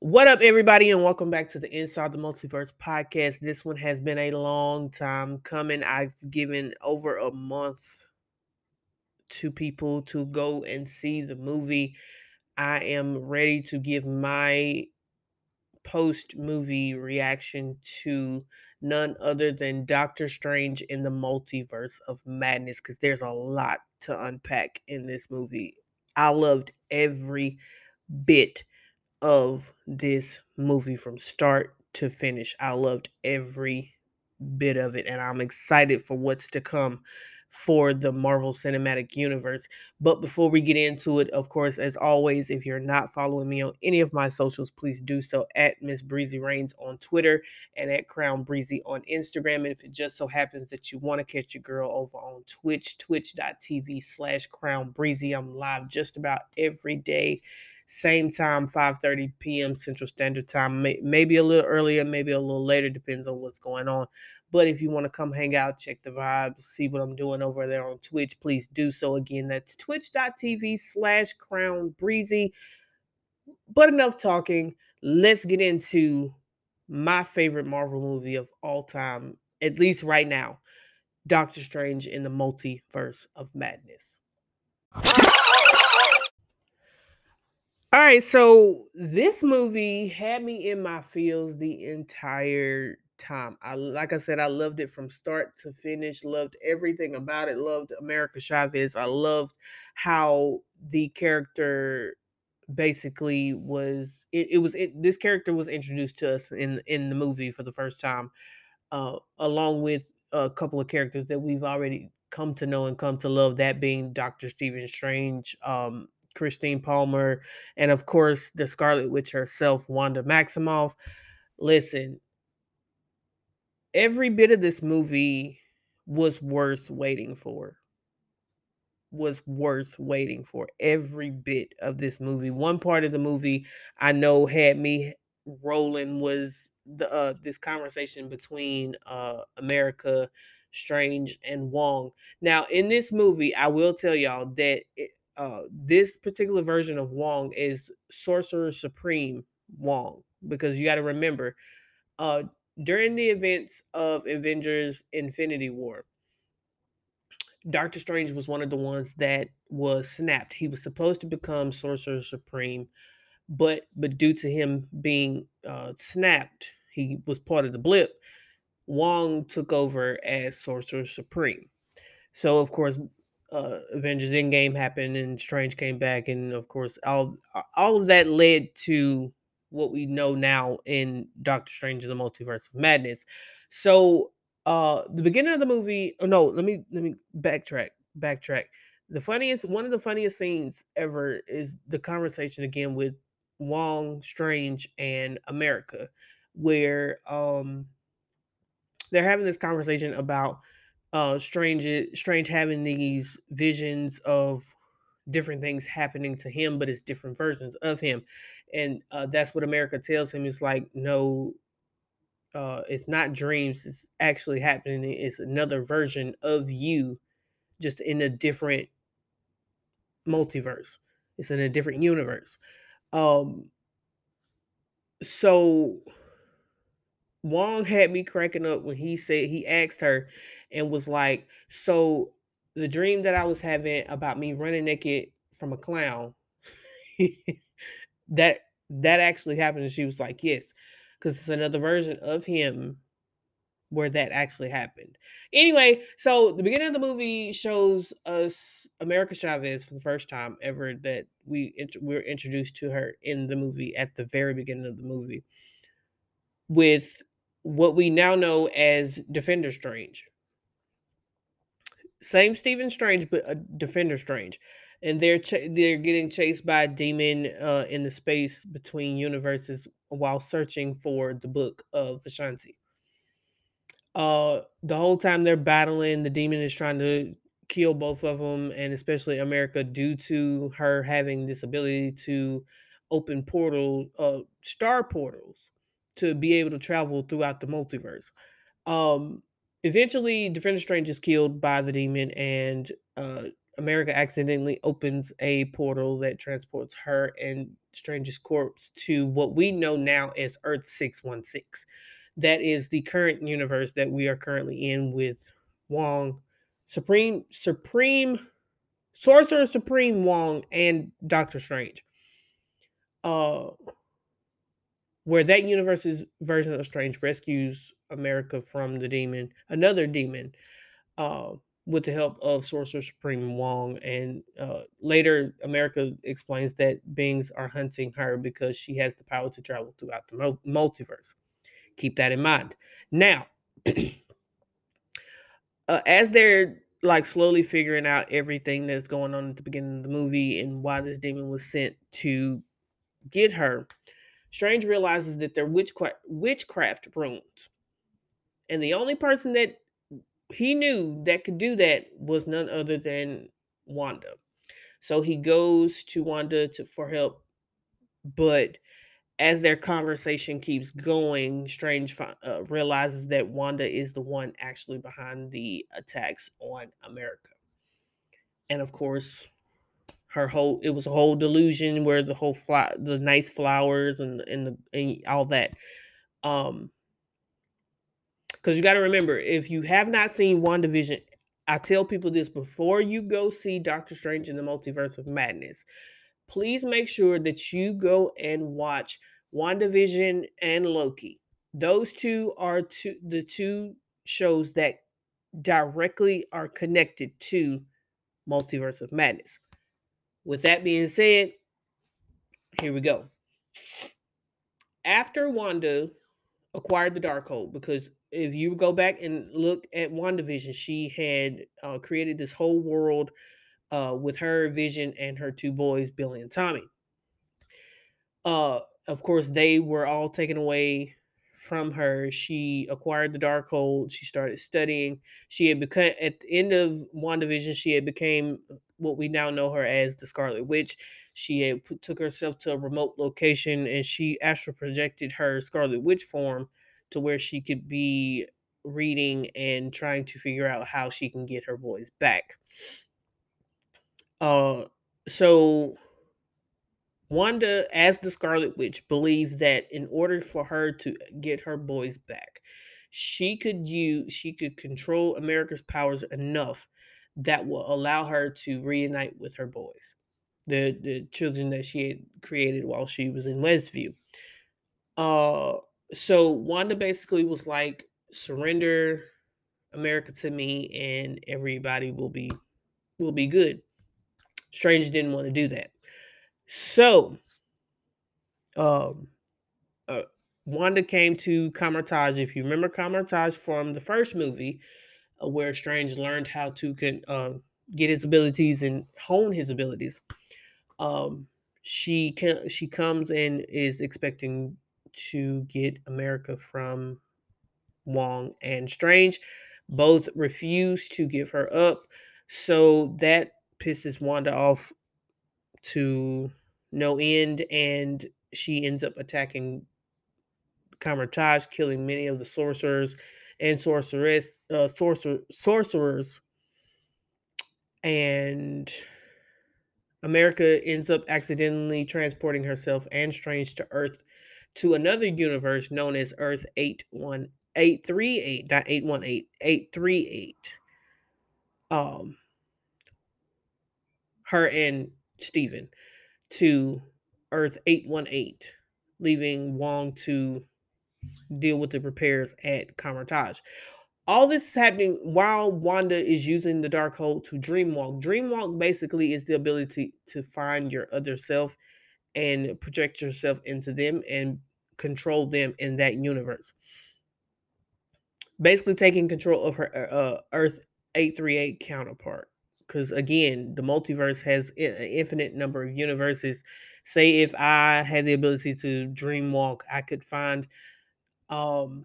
What up, everybody, and welcome back to the Inside the Multiverse podcast. This one has been a long time coming. I've given over a month to people to go and see the movie. I am ready to give my post movie reaction to none other than Doctor Strange in the Multiverse of Madness because there's a lot to unpack in this movie. I loved every bit of this movie from start to finish. I loved every bit of it, and I'm excited for what's to come for the Marvel Cinematic Universe. But before we get into it, of course, as always, if you're not following me on any of my socials, please do so at Miss Breezy Reigns on Twitter and at Crown Breezy on Instagram. And if it just so happens that you want to catch your girl over on Twitch, twitch.tv slash Crown Breezy, I'm live just about every day same time 5:30 p.m. Central Standard Time maybe a little earlier maybe a little later depends on what's going on. But if you want to come hang out check the vibes see what I'm doing over there on Twitch please do so. Again that's twitch.tv slash crown breezy. But enough talking. Let's get into my favorite Marvel movie of all time at least right now Doctor Strange in the Multiverse of Madness all right, so this movie had me in my feels the entire time. I like I said, I loved it from start to finish, loved everything about it, loved America Chavez. I loved how the character basically was it, it was it, this character was introduced to us in in the movie for the first time, uh, along with a couple of characters that we've already come to know and come to love, that being Doctor Stephen Strange, um, Christine Palmer, and of course the Scarlet Witch herself, Wanda Maximoff. Listen, every bit of this movie was worth waiting for. Was worth waiting for. Every bit of this movie. One part of the movie I know had me rolling was the uh, this conversation between uh, America Strange and Wong. Now, in this movie, I will tell y'all that it, uh, this particular version of Wong is Sorcerer Supreme Wong because you got to remember uh, during the events of Avengers Infinity War, Doctor Strange was one of the ones that was snapped. He was supposed to become Sorcerer Supreme, but but due to him being uh, snapped, he was part of the blip. Wong took over as Sorcerer Supreme. So of course, uh, Avengers Endgame happened and Strange came back, and of course, all all of that led to what we know now in Doctor Strange and the Multiverse of Madness. So, uh, the beginning of the movie. Oh no, let me let me backtrack. Backtrack. The funniest, one of the funniest scenes ever is the conversation again with Wong, Strange, and America, where um they're having this conversation about uh strange strange having these visions of different things happening to him but it's different versions of him. And uh that's what america tells him it's like no uh it's not dreams it's actually happening it's another version of you just in a different multiverse. It's in a different universe. Um so Wong had me cracking up when he said he asked her and was like, "So the dream that I was having about me running naked from a clown, that that actually happened." And she was like, "Yes, because it's another version of him where that actually happened." Anyway, so the beginning of the movie shows us America Chavez for the first time ever that we we're introduced to her in the movie at the very beginning of the movie with what we now know as Defender Strange. Same Stephen Strange, but a Defender Strange, and they're ch- they're getting chased by a demon uh, in the space between universes while searching for the book of Vishanti. Uh, the whole time they're battling, the demon is trying to kill both of them, and especially America, due to her having this ability to open portal, uh, star portals to be able to travel throughout the multiverse. Um, eventually, Defender Strange is killed by the demon, and uh, America accidentally opens a portal that transports her and Strange's corpse to what we know now as Earth 616. That is the current universe that we are currently in with Wong, Supreme Supreme Sorcerer Supreme Wong and Doctor Strange. Uh where that universe's version of Strange rescues America from the demon, another demon, uh, with the help of Sorcerer Supreme Wong. And uh, later, America explains that beings are hunting her because she has the power to travel throughout the multiverse. Keep that in mind. Now, uh, as they're like slowly figuring out everything that's going on at the beginning of the movie and why this demon was sent to get her, Strange realizes that they're witchcraft, witchcraft runes. And the only person that he knew that could do that was none other than Wanda. So he goes to Wanda to, for help. But as their conversation keeps going, Strange uh, realizes that Wanda is the one actually behind the attacks on America. And of course, her whole it was a whole delusion where the whole fly the nice flowers and and the and all that. Um because you got to remember, if you have not seen WandaVision, I tell people this before you go see Doctor Strange in the Multiverse of Madness. Please make sure that you go and watch WandaVision and Loki. Those two are two the two shows that directly are connected to Multiverse of Madness. With that being said, here we go. After Wanda acquired the Darkhold, because if you go back and look at WandaVision, she had uh, created this whole world uh, with her vision and her two boys, Billy and Tommy. Uh, of course, they were all taken away from her. She acquired the Darkhold. She started studying. She had become at the end of WandaVision, she had became what we now know her as the Scarlet Witch. She put, took herself to a remote location and she astral projected her Scarlet Witch form to where she could be reading and trying to figure out how she can get her boys back. Uh, so Wanda, as the Scarlet Witch, believed that in order for her to get her boys back, she could use she could control America's powers enough that will allow her to reunite with her boys, the the children that she had created while she was in Westview. Uh, so Wanda basically was like, surrender America to me and everybody will be will be good. Strange didn't want to do that. So um uh, Wanda came to Kamar-Taj. If you remember Kamar-Taj from the first movie, where Strange learned how to can uh, get his abilities and hone his abilities. Um, she can she comes and is expecting to get America from Wong and Strange. Both refuse to give her up. So that pisses Wanda off to no end, and she ends up attacking Kamar-Taj, killing many of the sorcerers and sorceress, uh, sorcer- sorcerers. And America ends up accidentally transporting herself and Strange to Earth to another universe known as Earth 81838, not 818, 838. Um, her and Stephen to Earth 818, leaving Wong to deal with the repairs at Kamar-Taj. All this is happening while Wanda is using the Darkhold to dreamwalk. Dreamwalk basically is the ability to find your other self and project yourself into them and control them in that universe. Basically, taking control of her uh, uh Earth 838 counterpart. Because again, the multiverse has an infinite number of universes. Say if I had the ability to dream walk, I could find um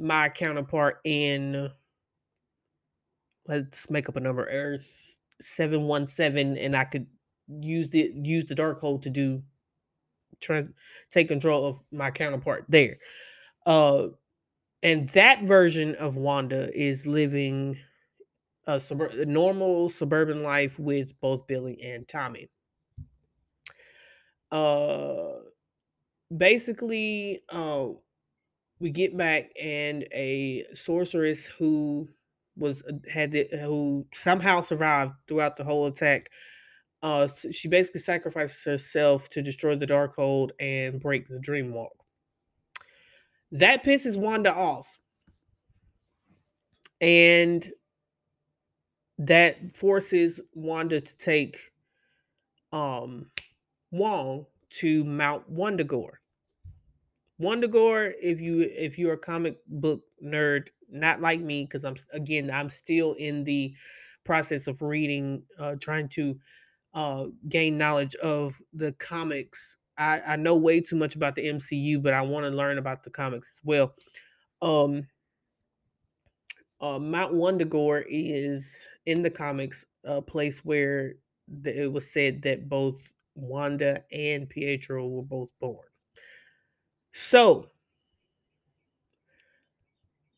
my counterpart in let's make up a number Earth 717 and I could use the use the Darkhold to do try take control of my counterpart there. Uh, and that version of Wanda is living a suburb- normal suburban life with both Billy and Tommy. Uh, basically, uh, we get back and a sorceress who was uh, had it, who somehow survived throughout the whole attack. Uh, she basically sacrifices herself to destroy the Darkhold and break the Dream Walk. That pisses Wanda off, and that forces Wanda to take um Wong to Mount Wundagore. Wundagore, if you if you're a comic book nerd, not like me, because I'm again I'm still in the process of reading, uh, trying to uh, gain knowledge of the comics. I, I know way too much about the MCU, but I want to learn about the comics as well. Um, uh, Mount Wundagore is in the comics a place where the, it was said that both Wanda and Pietro were both born. So,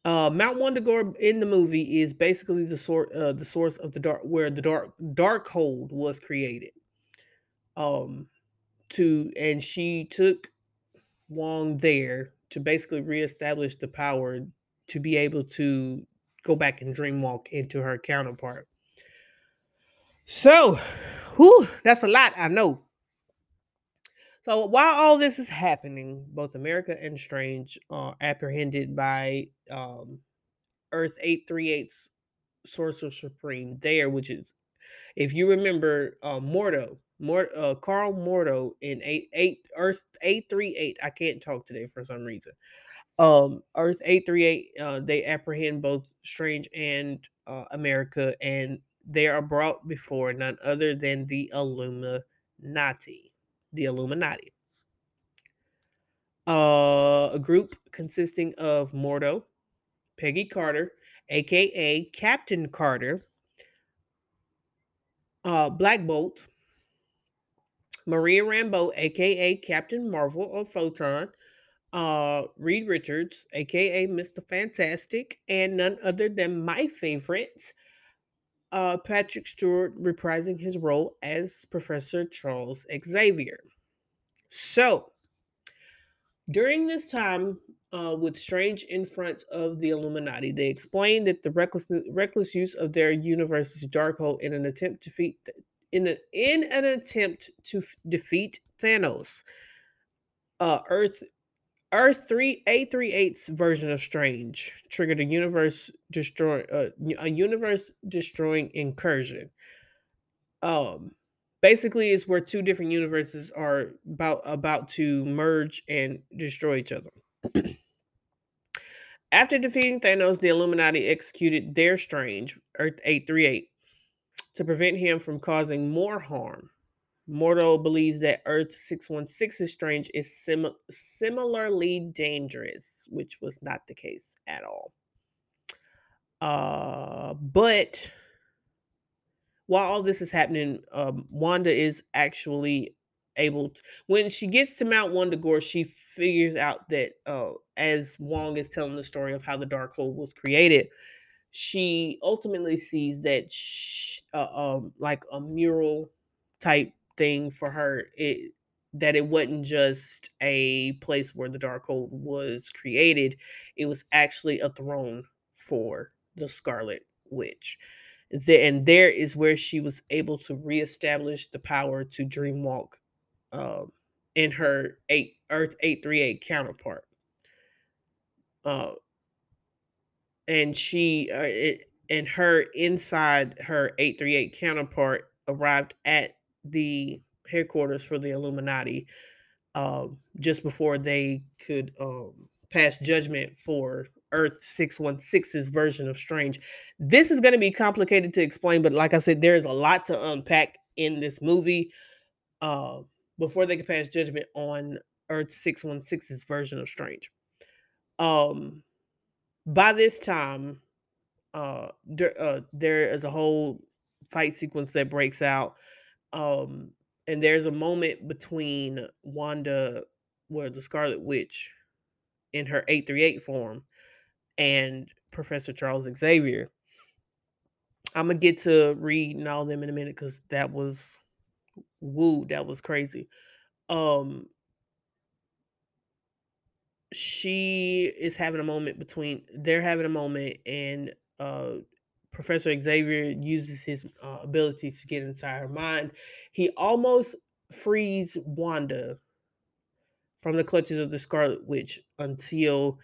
uh, Mount Wundagore in the movie is basically the source, uh, the source of the dark, where the dark Darkhold was created. Um, to and she took Wong there to basically reestablish the power to be able to go back and dreamwalk into her counterpart. So, whew, that's a lot, I know. So while all this is happening, both America and Strange are apprehended by um, Earth 838's Sorcerer Supreme there, which is, if you remember, uh, Mordo, Mort, uh, Karl Mordo in eight, eight Earth 838. I can't talk today for some reason. Um, Earth 838, uh, they apprehend both Strange and uh, America, and they are brought before none other than the Illuminati the Illuminati. Uh, a group consisting of Mordo, Peggy Carter, aka Captain Carter, uh, Black Bolt, Maria Rambeau, aka Captain Marvel or Photon, uh, Reed Richards, aka Mr. Fantastic, and none other than my favorite, uh, Patrick Stewart reprising his role as Professor Charles Xavier. So, during this time, uh, with Strange in front of the Illuminati, they explained that the reckless, reckless use of their universe's Darkhold in an attempt to defeat in, a, in an attempt to defeat Thanos. Uh, Earth Earth 3 A38's version of Strange triggered a universe destroy uh, a universe destroying incursion. Um basically it's where two different universes are about about to merge and destroy each other. After defeating Thanos, the Illuminati executed their Strange, Earth 838, to prevent him from causing more harm. Mordo believes that Earth 616's Strange is sim- similarly dangerous, which was not the case at all. Uh, but while all this is happening, um, Wanda is actually able to, when she gets to Mount Wundagore, she figures out that uh, as Wong is telling the story of how the Darkhold was created, she ultimately sees that she, uh, um, like a mural type thing for her it that it wasn't just a place where the Darkhold was created it was actually a throne for the scarlet witch. And there is where she was able to reestablish the power to dreamwalk um, in her eight earth 838 counterpart. Uh, and she uh, it, and her inside her 838 counterpart arrived at the headquarters for the Illuminati um, just before they could um, pass judgment for Earth 616's version of Strange. This is going to be complicated to explain, but like I said, there's a lot to unpack in this movie uh, before they can pass judgment on Earth 616's version of Strange. Um, by this time, uh, there, uh, there is a whole fight sequence that breaks out um, and there's a moment between Wanda, where the Scarlet Witch, in her 838 form, and Professor Charles Xavier. I'm gonna get to reading all them in a minute because that was woo, that was crazy. Um she is having a moment between they're having a moment and uh Professor Xavier uses his uh, abilities to get inside her mind. He almost frees Wanda from the clutches of the Scarlet Witch until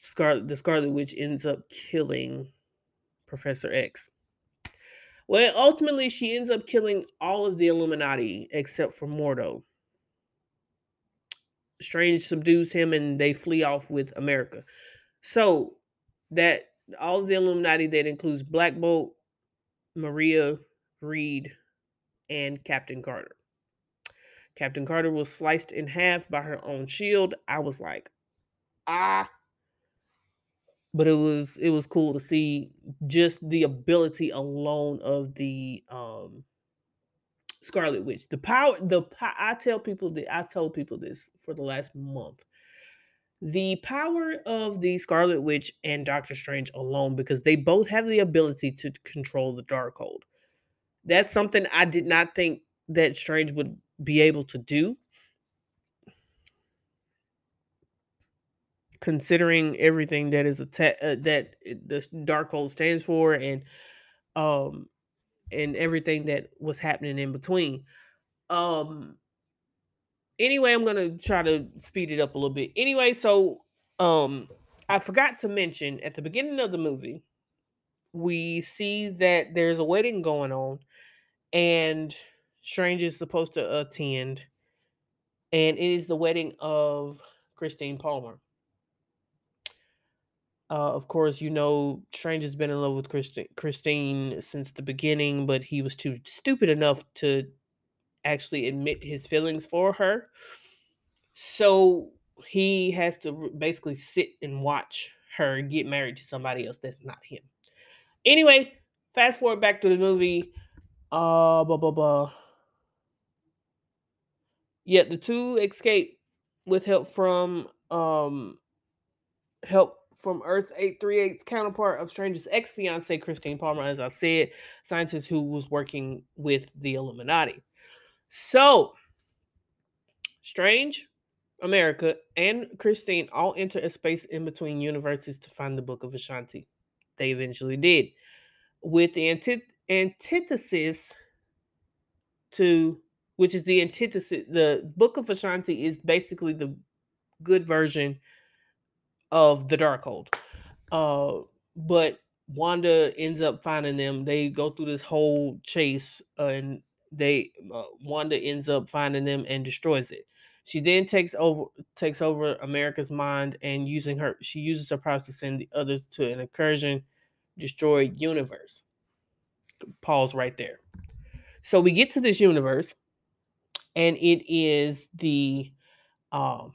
Scarlet the Scarlet Witch ends up killing Professor X. Well, ultimately, she ends up killing all of the Illuminati except for Mordo. Strange subdues him and they flee off with America. So that all of the Illuminati that includes Black Bolt, Maria, Reed, and Captain Carter. Captain Carter was sliced in half by her own shield. I was like, ah. But it was it was cool to see just the ability alone of the um Scarlet Witch. The power the I tell people that I told people this for the last month. The power of the Scarlet Witch and Doctor Strange alone because they both have the ability to control the Darkhold. That's something I did not think that Strange would be able to do. Considering everything that is a te- uh, that the Darkhold stands for and um and everything that was happening in between. Um anyway, I'm gonna try to speed it up a little bit. Anyway, so um I forgot to mention at the beginning of the movie, we see that there's a wedding going on and Strange is supposed to attend, and it is the wedding of Christine Palmer. Uh, of course, you know Strange has been in love with Christi- Christine since the beginning, but he was too stupid enough to actually admit his feelings for her. So he has to basically sit and watch her get married to somebody else that's not him. Anyway, fast forward back to the movie. Uh, blah blah blah. Yet the two escape with help from um help from Earth 838's counterpart of Strange's ex fiancee, Christine Palmer, as I said, scientist who was working with the Illuminati. So, Strange, America, and Christine all enter a space in between universes to find the Book of Vishanti. They eventually did. With the antith- antithesis to which is the antithesis. The Book of Vishanti is basically the good version of the Darkhold. Uh, but Wanda ends up finding them. They go through this whole chase, uh, and they uh, Wanda ends up finding them and destroys it. She then takes over takes over America's mind and using her she uses her powers to send the others to an incursion, destroy universe. Pause right there. So we get to this universe, and it is the um,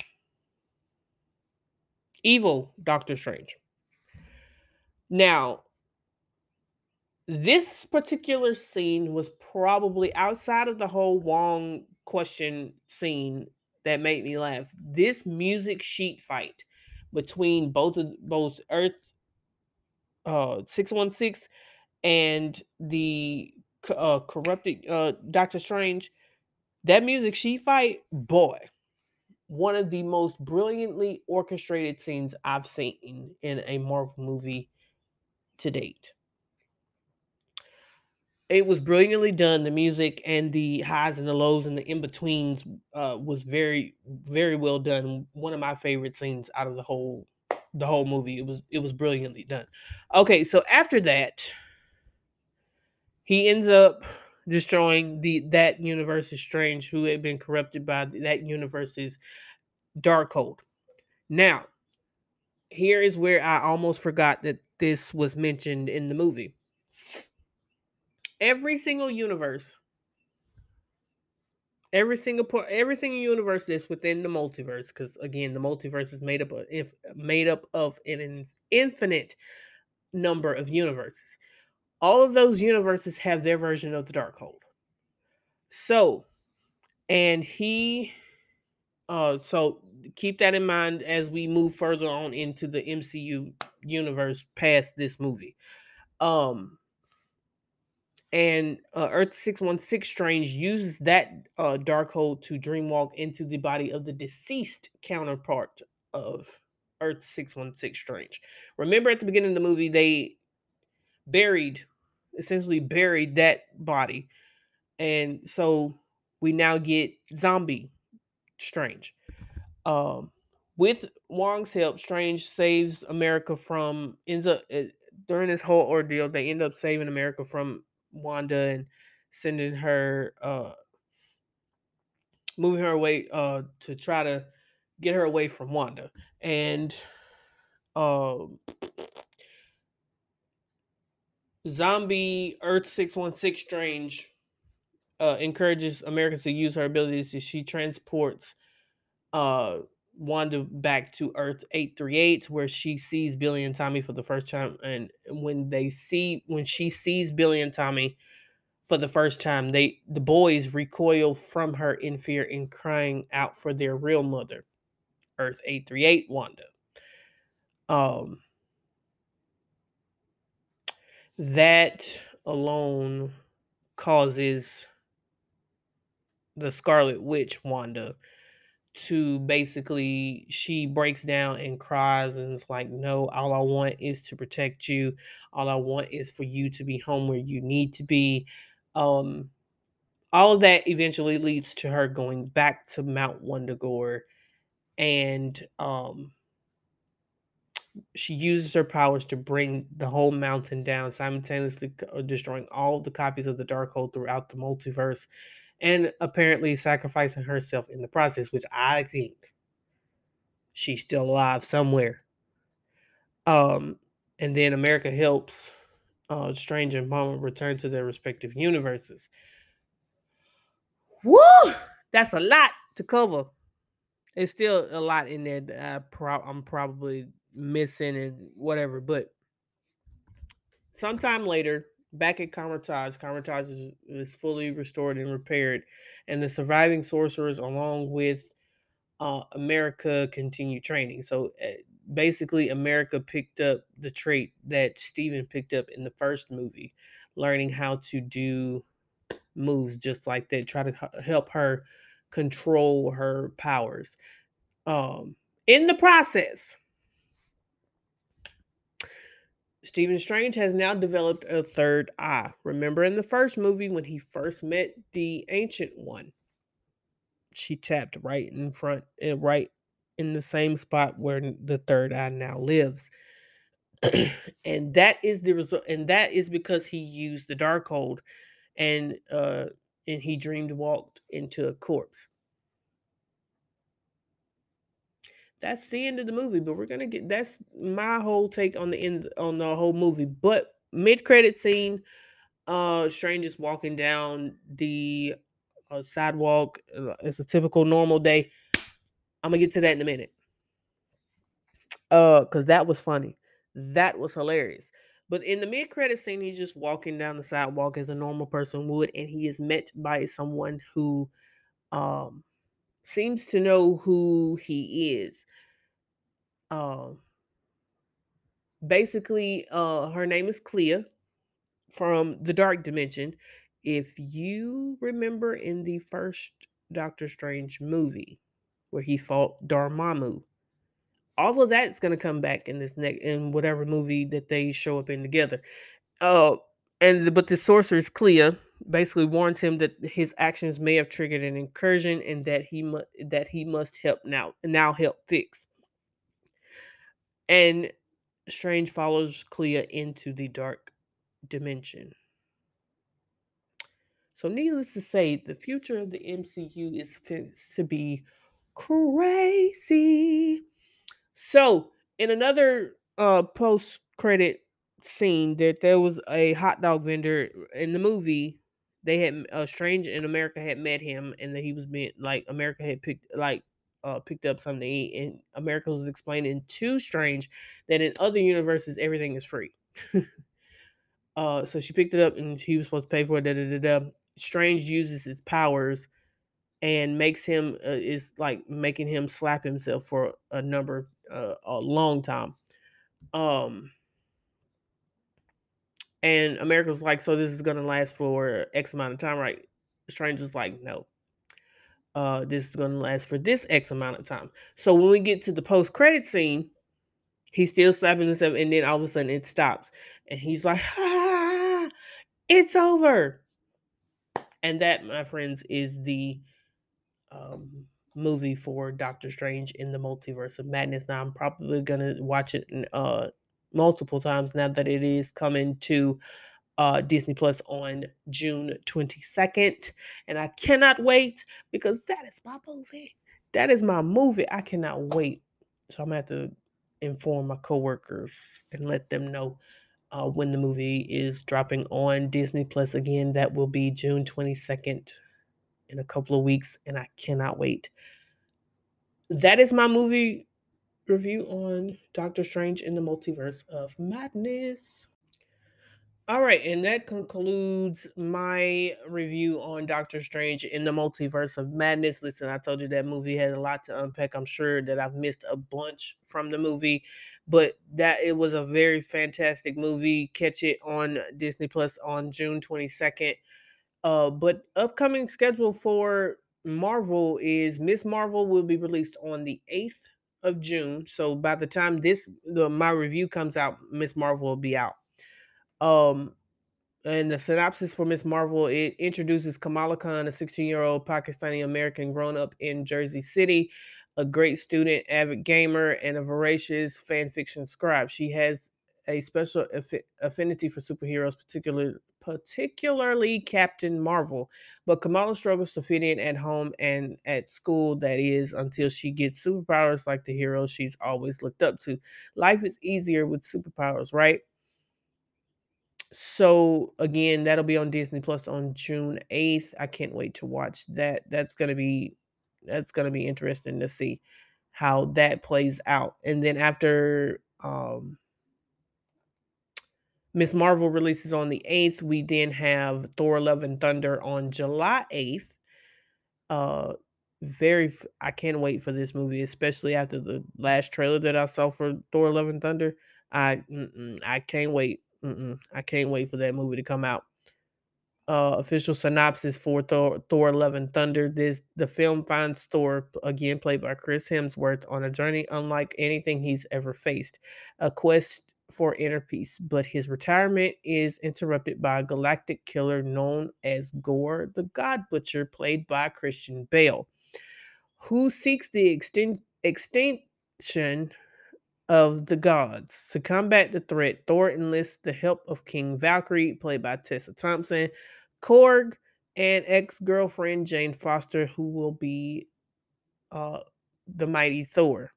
evil Doctor Strange. Now, this particular scene was probably outside of the whole Wong question scene that made me laugh. This music sheet fight between both of both Earth uh 616 and the uh corrupted uh Doctor Strange that music sheet fight boy one of the most brilliantly orchestrated scenes I've seen in a Marvel movie to date. It was brilliantly done. The music and the highs and the lows and the in betweens uh, was very, very well done. One of my favorite scenes out of the whole, the whole movie. It was, it was brilliantly done. Okay, so after that, he ends up destroying the that universe's strange who had been corrupted by that universe's dark Darkhold. Now, here is where I almost forgot that this was mentioned in the movie. Every single universe, every single part, every single universe that's within the multiverse, because again, the multiverse is made up of if made up of an infinite number of universes. All of those universes have their version of the dark Darkhold. So, and he uh, so keep that in mind as we move further on into the MCU universe past this movie. Um, and uh, Earth 616 Strange uses that uh, Darkhold to dreamwalk into the body of the deceased counterpart of Earth 616 Strange. Remember at the beginning of the movie, they buried, essentially buried that body. And so we now get zombie Strange. Um, with Wong's help, Strange saves America from ends up uh, during this whole ordeal. They end up saving America from Wanda and sending her, uh, moving her away uh, to try to get her away from Wanda. And um, zombie Earth six one six Strange uh, encourages Americans to use her abilities. As she transports uh Wanda back to Earth 838 where she sees Billy and Tommy for the first time and when they see when she sees Billy and Tommy for the first time they the boys recoil from her in fear and crying out for their real mother Earth 838 Wanda. Um that alone causes the Scarlet Witch Wanda to basically she breaks down and cries and it's like no all i want is to protect you. All i want is for you to be home where you need to be. Um all of that eventually leads to her going back to mount wundagore and um she uses her powers to bring the whole mountain down simultaneously uh, destroying all the copies of the darkhold throughout the multiverse and apparently sacrificing herself in the process, which I think she's still alive somewhere. Um, and then America helps uh, Strange and Palmer return to their respective universes. Woo! That's a lot to cover. It's still a lot in there I pro- I'm probably missing and whatever, but sometime later, back at Kamar-Taj, Kamar-Taj is, is fully restored and repaired, and the surviving sorcerers, along with uh, America, continue training. So uh, basically, America picked up the trait that Stephen picked up in the first movie, learning how to do moves just like that, try to help her control her powers. Um, in the process, Stephen Strange has now developed a third eye. Remember in the first movie when he first met the Ancient One, she tapped right in front, uh, right in the same spot where the third eye now lives. and that is the result, and that is because he used the Darkhold, and uh, and he dreamed walked into a corpse. That's the end of the movie. But we're gonna get that's my whole take on the end on the whole movie. But mid credit scene, uh, Strange is walking down the uh, sidewalk. Uh, it's a typical normal day. I'm gonna get to that in a minute. Uh, cause that was funny. That was hilarious. But in the mid credit scene, he's just walking down the sidewalk as a normal person would, and he is met by someone who um seems to know who he is um basically uh her name is Clea from the dark dimension. If you remember in the first Doctor Strange movie where he fought Dormammu all of that's going to come back in this next in whatever movie that they show up in together. Uh and but the sorceress Clea basically warns him that his actions may have triggered an incursion and that he must that he must help now now help fix and Strange follows Clea into the dark dimension. So, needless to say, the future of the MCU is to be crazy. So, in another uh, post credit scene, that there was a hot dog vendor in the movie. They had uh, Strange in America had met him, and that he was being like America had picked like uh, picked up something to eat, and America was explaining to Strange that in other universes everything is free. uh, so she picked it up, and he was supposed to pay for it. Da, da, da, da. Strange uses his powers and makes him uh, is like making him slap himself for a number uh, a long time. Um, And America's like, so this is gonna last for X amount of time, right? Strange is like, no. Uh, this is gonna last for this X amount of time. So when we get to the post credit scene, he's still slapping himself, and then all of a sudden it stops, and he's like, ah, it's over. And that, my friends, is the um, movie for Doctor Strange in the Multiverse of Madness. Now I'm probably gonna watch it uh, multiple times now that it is coming to uh, Disney Plus on June 22nd. And I cannot wait because that is my movie. That is my movie. I cannot wait. So I'm going to have to inform my coworkers and let them know uh, when the movie is dropping on Disney Plus again. That will be June 22nd in a couple of weeks. And I cannot wait. That is my movie review on Doctor Strange in the Multiverse of Madness. All right, and that concludes my review on Doctor Strange in the Multiverse of Madness. Listen, I told you that movie had a lot to unpack. I'm sure that I've missed a bunch from the movie, but that it was a very fantastic movie. Catch it on Disney Plus on June 22nd. Uh, but upcoming schedule for Marvel is Miss Marvel will be released on the 8th of June. So by the time this the my review comes out, Miss Marvel will be out. Um, and the synopsis for Miss Marvel it introduces Kamala Khan, a 16-year-old Pakistani American grown up in Jersey City, a great student, avid gamer, and a voracious fan fiction scribe. She has a special affi- affinity for superheroes, particularly particularly Captain Marvel. But Kamala struggles to fit in at home and at school, that is, until she gets superpowers like the heroes she's always looked up to. Life is easier with superpowers, right? So again, that'll be on Disney Plus on June 8th. I can't wait to watch that. That's gonna be that's gonna be interesting to see how that plays out. And then after um Miss Marvel releases on the 8th, we then have Thor Love and Thunder on July 8th. Uh very I can't wait for this movie, especially after the last trailer that I saw for Thor Love and Thunder. I I can't wait. Mm-mm. I can't wait for that movie to come out. Uh, official synopsis for Thor, Thor: Love and Thunder. This the film finds Thor again, played by Chris Hemsworth, on a journey unlike anything he's ever faced, a quest for inner peace. But his retirement is interrupted by a galactic killer known as Gorr the God Butcher, played by Christian Bale, who seeks the extin- extinction of the gods. To combat the threat, Thor enlists the help of King Valkyrie, played by Tessa Thompson, Korg, and ex girlfriend Jane Foster, who will be uh, the mighty Thor.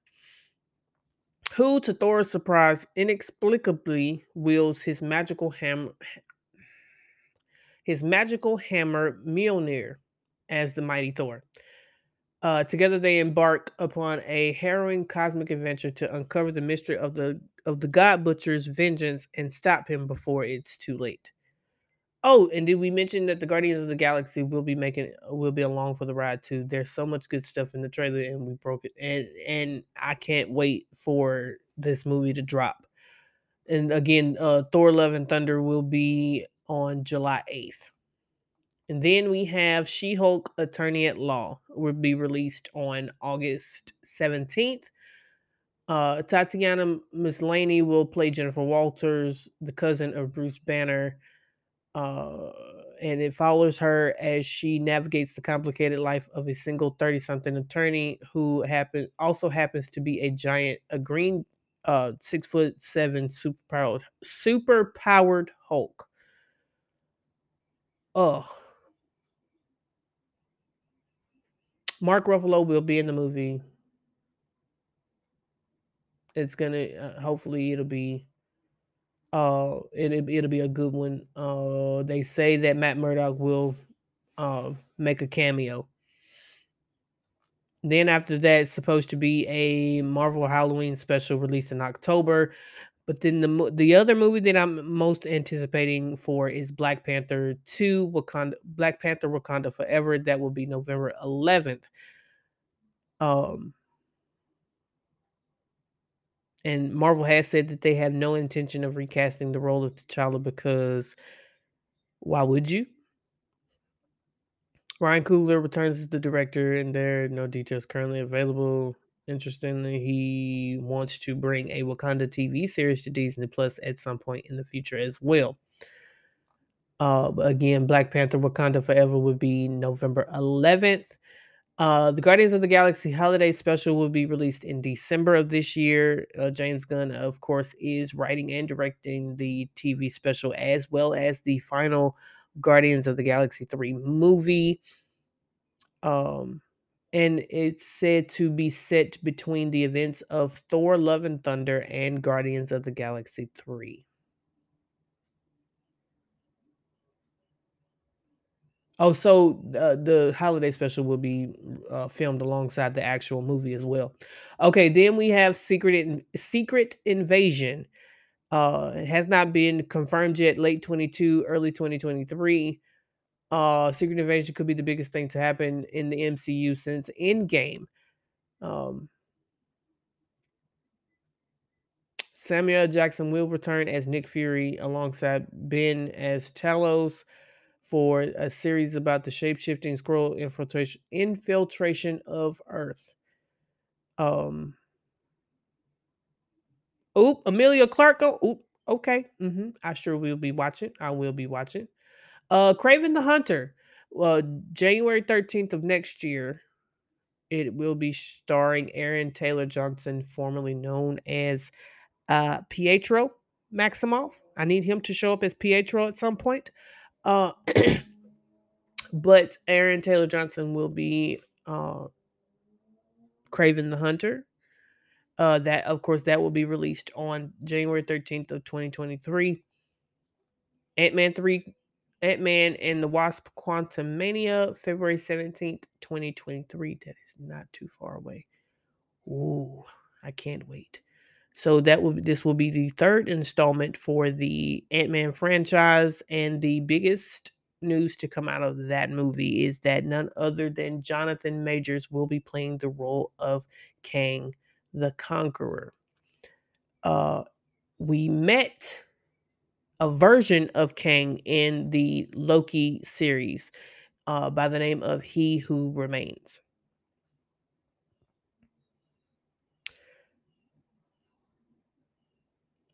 Who, to Thor's surprise, inexplicably wields his magical hammer, his magical hammer Mjolnir, as the mighty Thor. Uh, together, they embark upon a harrowing cosmic adventure to uncover the mystery of the of the God Butcher's vengeance and stop him before it's too late. Oh, and did we mention that the Guardians of the Galaxy will be making will be along for the ride too? There's so much good stuff in the trailer, and we broke it, and and I can't wait for this movie to drop. And again, uh, Thor: Love and Thunder will be on July 8th. And then we have She Hulk Attorney at Law will be released on August 17th. Uh, Tatiana Maslany will play Jennifer Walters, the cousin of Bruce Banner. Uh, and it follows her as she navigates the complicated life of a single 30 something attorney who happen also happens to be a giant, a green, uh, six foot seven super powered, super powered Hulk. Oh, Mark Ruffalo will be in the movie. It's gonna uh, hopefully it'll be uh it'll, it'll be a good one. Uh they say that Matt Murdock will uh make a cameo. Then after that, it's supposed to be a Marvel Halloween special released in October. But then the the other movie that I'm most anticipating for is Black Panther 2 Wakanda Black Panther Wakanda Forever. That will be November 11th. Um and Marvel has said that they have no intention of recasting the role of T'Challa because why would you? Ryan Coogler returns as the director, and there are no details currently available. Interestingly, he wants to bring a Wakanda TV series to Disney Plus at some point in the future as well. Uh, again, Black Panther Wakanda Forever would be November 11th. Uh, the Guardians of the Galaxy holiday special will be released in December of this year. Uh, James Gunn, of course, is writing and directing the TV special as well as the final Guardians of the Galaxy 3 movie. Um, and it's said to be set between the events of Thor Love and Thunder and Guardians of the Galaxy 3. Oh, so uh, the holiday special will be uh, filmed alongside the actual movie as well. Okay, then we have Secret In- Secret Invasion. Uh, it has not been confirmed yet. Late 22, early 2023. Uh, Secret Invasion could be the biggest thing to happen in the MCU since Endgame. Um, Samuel Jackson will return as Nick Fury alongside Ben as Talos for a series about the shape-shifting Skrull infiltration infiltration of Earth. Um. Oop, Emilia Clarke. Oh, oop. Okay. Mm-hmm. I sure will be watching. I will be watching. Uh, Kraven the Hunter. Well, January thirteenth of next year. It will be starring Aaron Taylor Johnson, formerly known as uh, Pietro Maximoff. I need him to show up as Pietro at some point. Uh, but Aaron Taylor Johnson will be uh, Kraven the Hunter. Uh, that of course that will be released on January 13th of 2023. Ant-Man 3 Ant-Man and the Wasp Quantumania, February 17th, 2023. That is not too far away. Ooh, I can't wait. So that will this will be the third installment for the Ant-Man franchise and the biggest news to come out of that movie is that none other than Jonathan Majors will be playing the role of Kang the Conqueror. Uh, we met a version of Kang in the Loki series uh, by the name of He Who Remains.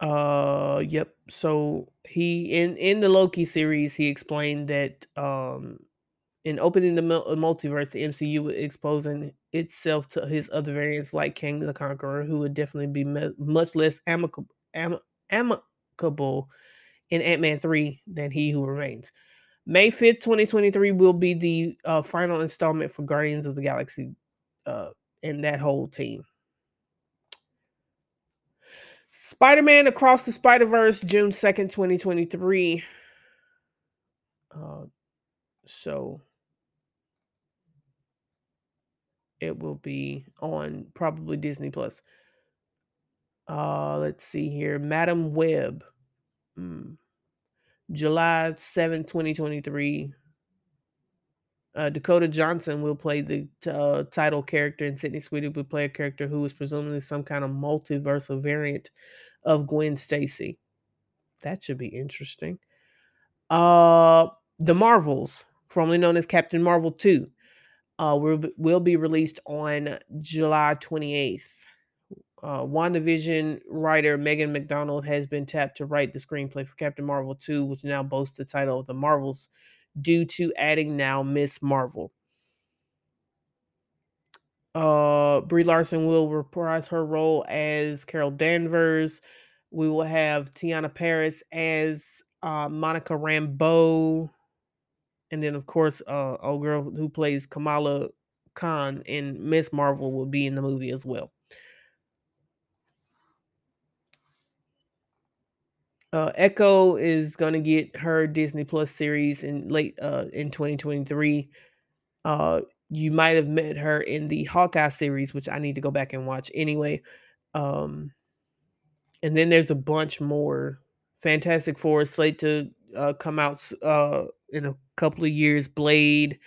Uh, yep. So he in in the Loki series, he explained that um in opening the multiverse, the MCU was exposing itself to his other variants like Kang the Conqueror, who would definitely be much less amicable am- amicable in Ant Man three than he who remains. May fifth, twenty twenty three, will be the uh, final installment for Guardians of the Galaxy, uh, and that whole team. Spider Man Across the Spider Verse, June 2nd, 2023. Uh, so it will be on probably Disney Plus. Uh, let's see here. Madame Web, mm. July 7, 2023. Uh, Dakota Johnson will play the uh, title character, and Sydney Sweeney will play a character who is presumably some kind of multiversal variant of Gwen Stacy. That should be interesting. Uh, the Marvels, formerly known as Captain Marvel 2, uh, will, will be released on July 28th. Uh, WandaVision writer Megan McDonnell has been tapped to write the screenplay for Captain Marvel 2, which now boasts the title of The Marvels due to adding now Miss Marvel. Uh, Brie Larson will reprise her role as Carol Danvers. We will have Teyonah Parris as uh, Monica Rambeau, and then of course, uh, old girl who plays Kamala Khan in Miss Marvel will be in the movie as well. Uh, Echo is gonna get her Disney Plus series in late uh, in 2023. Uh, you might have met her in the Hawkeye series, which I need to go back and watch anyway. Um, and then there's a bunch more. Fantastic Four slate to uh, come out uh, in a couple of years. Blade,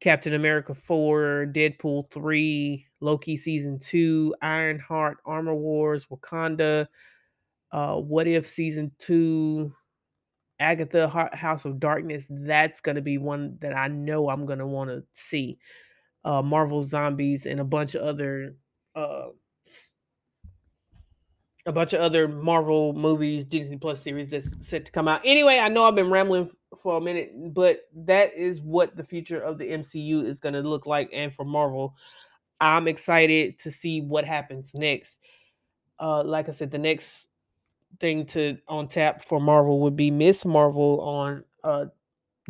Captain America 4, Deadpool 3, Loki season two, Ironheart, Armor Wars, Wakanda, uh, What If season two, Agatha House of Darkness. That's going to be one that I know I'm going to want to see. Uh, Marvel Zombies and a bunch of other uh, a bunch of other Marvel movies, Disney Plus series that's set to come out. Anyway, I know I've been rambling for a minute, but that is what the future of the MCU is going to look like. And for Marvel, I'm excited to see what happens next. Uh, like I said, the next thing to on tap for Marvel would be Miss Marvel on uh,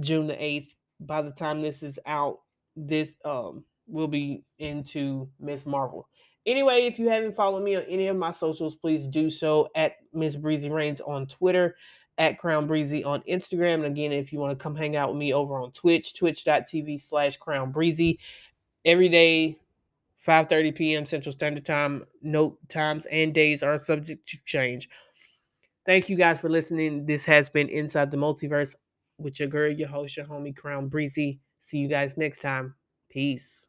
June the 8th. By the time this is out, this um will be into Miss Marvel. Anyway, if you haven't followed me on any of my socials, please do so at Miss Breezy Reigns on Twitter, at Crown Breezy on Instagram. And again, if you want to come hang out with me over on Twitch, twitch.tv slash Crown Breezy. Every day, 5:30 p.m. Central Standard Time. Note times and days are subject to change. Thank you guys for listening. This has been Inside the Multiverse with your girl, your host, your homie, Crown Breezy. See you guys next time. Peace.